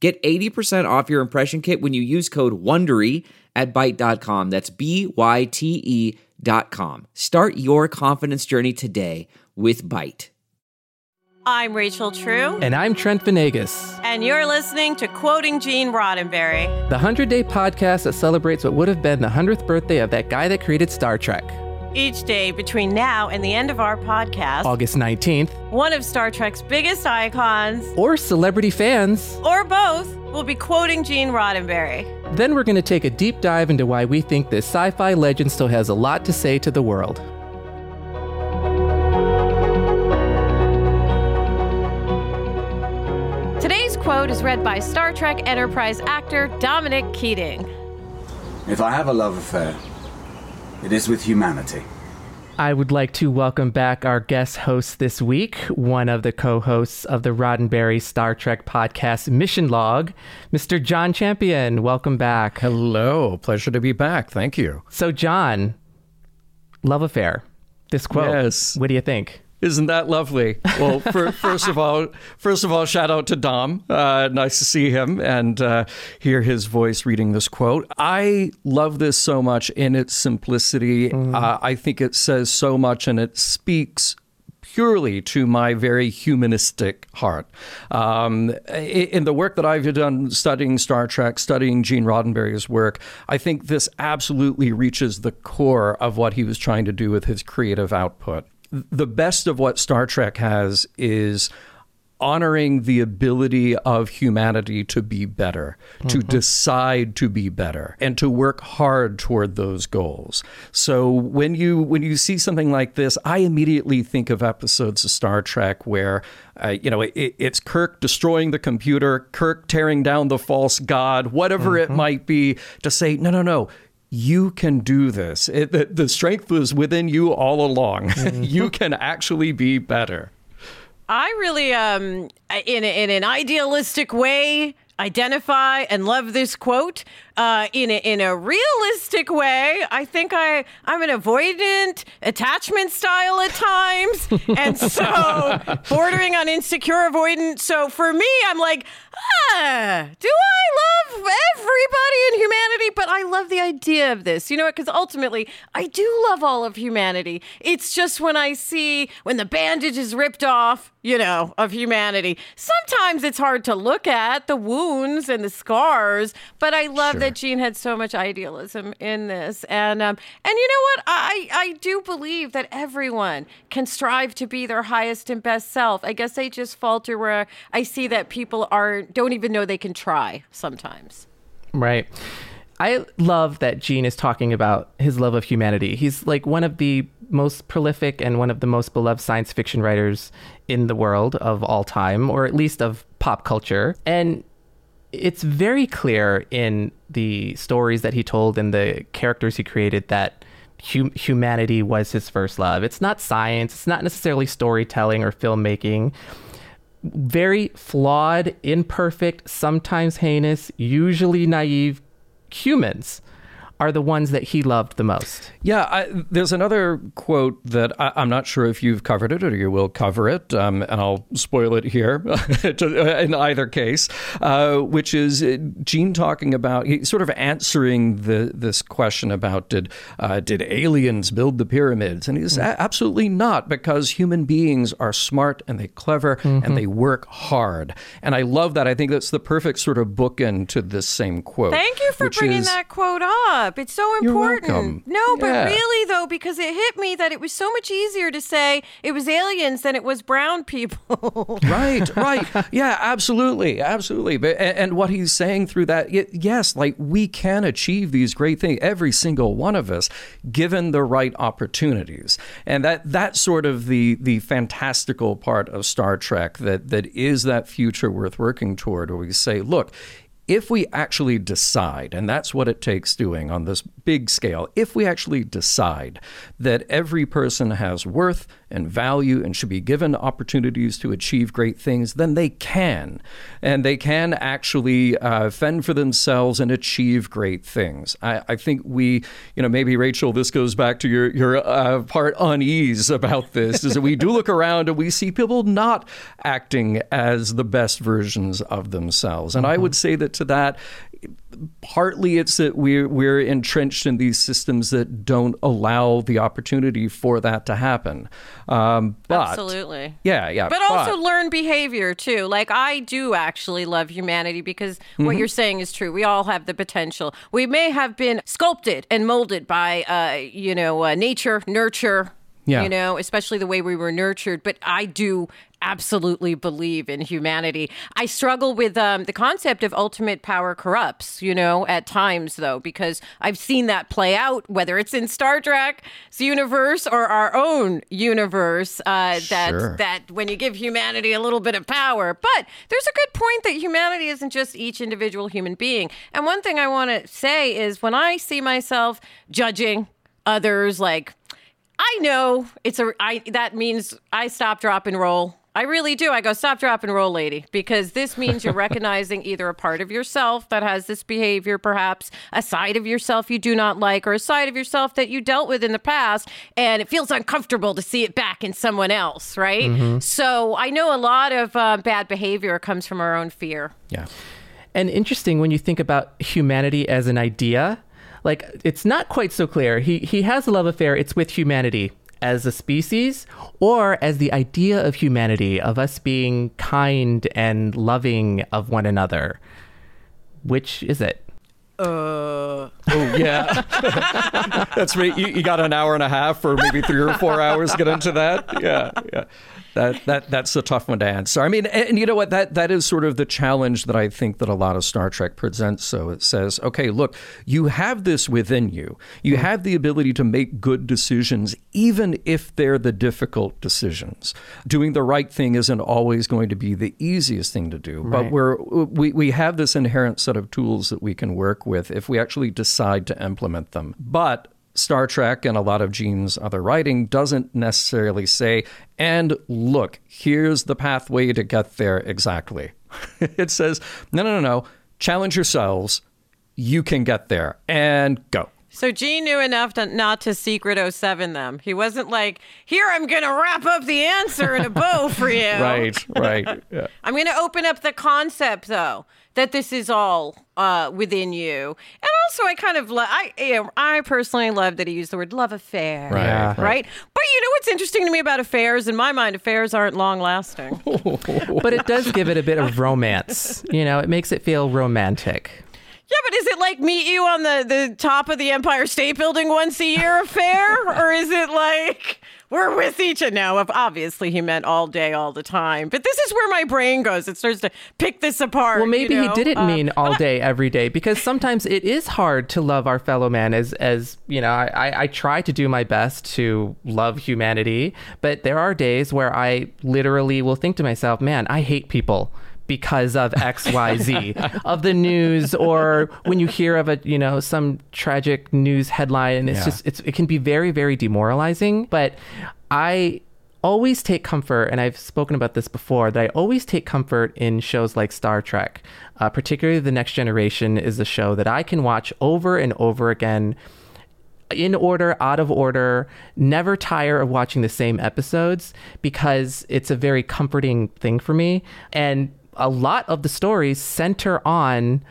Get 80% off your impression kit when you use code WONDERY at Byte.com. That's B-Y-T-E dot com. Start your confidence journey today with Byte. I'm Rachel True. And I'm Trent Vanegas. And you're listening to Quoting Gene Roddenberry, the 100 Day podcast that celebrates what would have been the 100th birthday of that guy that created Star Trek. Each day between now and the end of our podcast, August 19th, one of Star Trek's biggest icons, or celebrity fans, or both, will be quoting Gene Roddenberry. Then we're going to take a deep dive into why we think this sci fi legend still has a lot to say to the world. Today's quote is read by Star Trek Enterprise actor Dominic Keating. If I have a love affair, it is with humanity. I would like to welcome back our guest host this week, one of the co hosts of the Roddenberry Star Trek podcast Mission Log, Mr. John Champion. Welcome back. Hello. Pleasure to be back. Thank you. So, John, love affair. This quote. Yes. What do you think? Isn't that lovely? Well, for, first of all, first of all, shout out to Dom. Uh, nice to see him and uh, hear his voice reading this quote. I love this so much in its simplicity. Mm. Uh, I think it says so much, and it speaks purely to my very humanistic heart. Um, in the work that I've done studying Star Trek, studying Gene Roddenberry's work, I think this absolutely reaches the core of what he was trying to do with his creative output the best of what Star Trek has is honoring the ability of humanity to be better, mm-hmm. to decide to be better, and to work hard toward those goals. So when you when you see something like this, I immediately think of episodes of Star Trek where uh, you know it, it's Kirk destroying the computer, Kirk tearing down the false god, whatever mm-hmm. it might be, to say no, no, no you can do this. It, the, the, strength was within you all along. Mm-hmm. you can actually be better. I really, um, in in an idealistic way, identify and love this quote uh, in a, in a realistic way. I think I I'm an avoidant attachment style at times, and so bordering on insecure avoidant. So for me, I'm like, ah, do I love everybody in humanity? But I love the idea of this. You know what? Because ultimately, I do love all of humanity. It's just when I see when the bandage is ripped off, you know, of humanity. Sometimes it's hard to look at the wounds and the scars, but I love sure. that that Gene had so much idealism in this, and um, and you know what? I I do believe that everyone can strive to be their highest and best self. I guess I just falter where I see that people are don't even know they can try sometimes. Right. I love that Gene is talking about his love of humanity. He's like one of the most prolific and one of the most beloved science fiction writers in the world of all time, or at least of pop culture. And it's very clear in the stories that he told and the characters he created that hum- humanity was his first love. It's not science, it's not necessarily storytelling or filmmaking. Very flawed, imperfect, sometimes heinous, usually naive humans are the ones that he loved the most. Yeah, I, there's another quote that I, am not sure if you've covered it or you will cover it, um, and I'll spoil it here in either case, uh, which is uh, Gene talking about, he sort of answering the, this question about did, uh, did aliens build the pyramids? And he's mm-hmm. absolutely not, because human beings are smart and they clever mm-hmm. and they work hard. And I love that. I think that's the perfect sort of bookend to this same quote. Thank you for bringing is, that quote up up. It's so important. No, but Yeah. really though, because it hit me that it was so much easier to say it was aliens than it was brown people. right, right. Yeah, absolutely, absolutely. But and, what he's saying through that, yes, like we can achieve these great things, every single one of us, given the right opportunities. And that that's sort of the the fantastical part of Star Trek that that is that future worth working toward, where we say, look. If we actually decide, and that's what it takes doing on this big scale, if we actually decide that every person has worth and value and should be given opportunities to achieve great things, then they can. And they can actually uh, fend for themselves and achieve great things. I, I think we, you know, maybe Rachel, this goes back to your, your uh, part unease about this, is that we do look around and we see people not acting as the best versions of themselves. And I would say that to that, partly it's that we're we're entrenched in these systems that don't allow the opportunity for that to happen. Um, but Absolutely. yeah, yeah. But also learn behavior too. Like I do actually love humanity because what Mm-hmm. you're saying is true. We all have the potential. We may have been sculpted and molded by, uh, you know, uh, nature, nurture. Yeah. You know, especially the way we were nurtured. But I do absolutely believe in humanity. I struggle with um, the concept of ultimate power corrupts. You know, at times though, because I've seen that play out, whether it's in Star Trek's universe or our own universe. Uh, that Sure. that when you give humanity a little bit of power. But there's a good point that humanity isn't just each individual human being. And one thing I want to say is when I see myself judging others, like I know it's a I that means I stop, drop, and roll. I really do. I go stop, drop, and roll, lady, because this means you're recognizing either a part of yourself that has this behavior, perhaps a side of yourself you do not like, or a side of yourself that you dealt with in the past, and it feels uncomfortable to see it back in someone else, right? So I know a lot of uh, bad behavior comes from our own fear. yeah. And interesting when you think about humanity as an idea, like it's not quite so clear. He he has a love affair. It's with humanity as a species, or as the idea of humanity of us being kind and loving of one another. Which is it? Uh. Oh yeah, that's right. You, you got an hour and a half, or maybe three or four hours to get into that. Yeah, yeah. That that that's a tough one to answer. I mean, and, you know what? That that is sort of the challenge that I think that a lot of Star Trek presents. So it says, okay, look, you have this within you. You mm-hmm. have the ability to make good decisions, even if they're the difficult decisions. Doing the right thing isn't always going to be the easiest thing to do, but we're we, we have this inherent set of tools that we can work with if we actually decide to implement them. But Star Trek and a lot of Gene's other writing doesn't necessarily say, and look, here's the pathway to get there exactly. it says, no, no, no, no, challenge yourselves. You can get there and go. So Gene knew enough to, not to secret 07 them. He wasn't like, here, I'm going to wrap up the answer in a bow for you. Right, right. Yeah. I'm going to open up the concept, though, that this is all uh, within you. And also, I kind of, lo- I, you know, I personally love that he used the word love affair. Right, Yeah. right. Right? But you know what's interesting to me about affairs? In my mind, affairs aren't long lasting. But it does give it a bit of romance. You know, it makes it feel romantic. Yeah, but is it like meet you on the, the top of the Empire State Building once a year affair? or is it like we're with each other? No, obviously he meant all day, all the time. But this is where my brain goes. It starts to pick this apart. Well, maybe you he didn't Uh, mean all day, every day, because sometimes it is hard to love our fellow man. As as you know, I, I try to do my best to love humanity, but there are days where I literally will think to myself, "Man, I hate people." Because of XYZ of the news or when you hear of a you know some tragic news headline and it's Yeah. just it's it can be very very demoralizing but I always take comfort, and I've spoken about this before, that I always take comfort in shows like Star Trek. Uh, particularly The Next Generation is a show that I can watch over and over again. In order, out of order, never tire of watching the same episodes because it's a very comforting thing for me. And a lot of the stories center on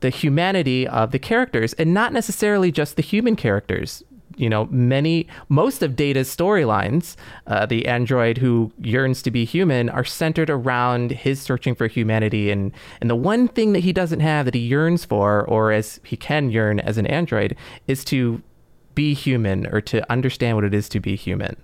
the humanity of the characters and not necessarily just the human characters you know, many, most of Data's storylines, uh, the android who yearns to be human, are centered around his searching for humanity. And, and the one thing that he doesn't have that he yearns for, or as he can yearn as an android, is to be human or to understand what it is to be human.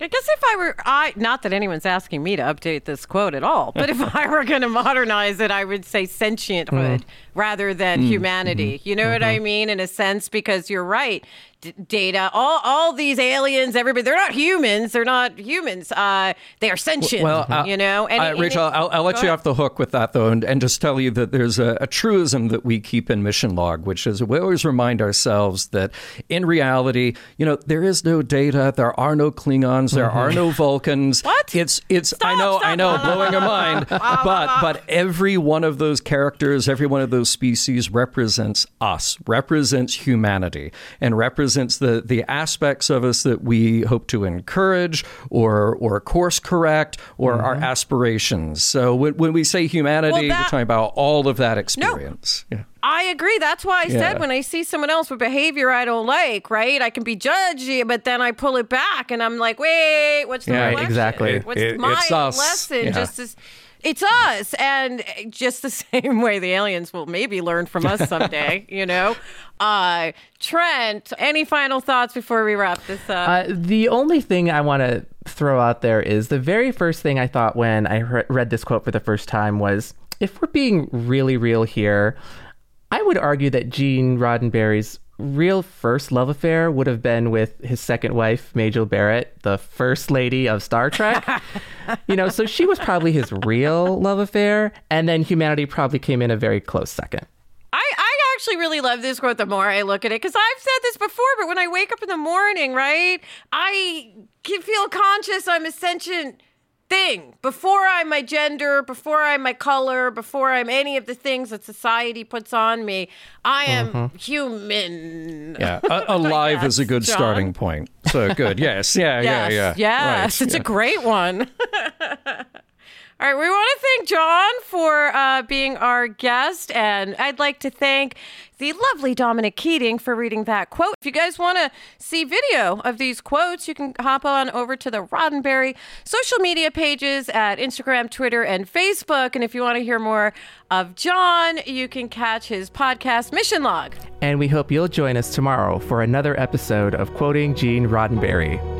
I guess if I were, I not that anyone's asking me to update this quote at all, but if I were going to modernize it, I would say sentienthood mm. rather than mm. humanity. Mm-hmm. You know what I mm-hmm. mean? In a sense, because you're right. D- Data, all all these aliens, everybody, they're not humans. They're not humans. Uh, they are sentient. Well, uh, you know. uh, and Rachel, it- I'll, I'll let you ahead. off the hook with that, though, and, and just tell you that there's a, a truism that we keep in Mission Log, which is we always remind ourselves that in reality, you know, there is no Data, there are no Klingons, there are no Vulcans. What? It's it's. I know, stop. I know, blowing your mind, but but every one of those characters, every one of those species represents us, represents humanity, and represents the the aspects of us that we hope to encourage or or course correct or our mm-hmm. aspirations. So when, when we say humanity, Well, we're talking about all of that experience. Yeah. I agree. That's why I Yeah. said when I see someone else with behavior I don't like, right? I can be judgy, but then I pull it back and I'm like, wait, what's the Yeah, reflection? exactly. What's It- my lesson? Yeah. Just as it's us, and just the same way the aliens will maybe learn from us someday. you know, uh, Trent. Any final thoughts before we wrap this up? Uh, the only thing I want to throw out there is the very first thing I thought when I re- read this quote for the first time was if we're being really real here, I would argue that Gene Roddenberry's real first love affair would have been with his second wife, Majel Barrett, the first lady of Star Trek. you know, so she was probably his real love affair, and then humanity probably came in a very close second. I, I actually really love this quote the more I look at it because I've said this before, but when I wake up in the morning, right, I can feel conscious I'm a sentient thing. Before I'm my gender, before I'm my color, before I'm any of the things that society puts on me, I am mm-hmm. human. Yeah, A- alive is a good John. starting point. So good. Yes. Yeah. Yeah. Yes, Yeah. yes, Right, it's yeah. a great one. All right, we want to thank John for uh, being our guest, and I'd like to thank the lovely Dominic Keating for reading that quote. If you guys want to see video of these quotes, you can hop on over to the Roddenberry social media pages at Instagram, Twitter, and Facebook. And if you want to hear more of John, you can catch his podcast, Mission Log. And we hope you'll join us tomorrow for another episode of Quoting Gene Roddenberry.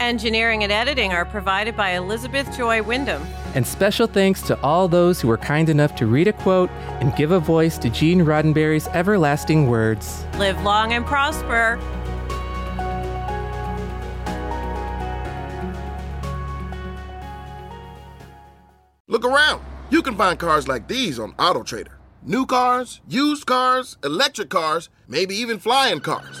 Engineering and editing are provided by Elizabeth Joy Wyndham. And special thanks to all those who were kind enough to read a quote and give a voice to Gene Roddenberry's everlasting words. Live long and prosper. Look around. You can find cars like these on AutoTrader. New cars, used cars, electric cars, maybe even flying cars.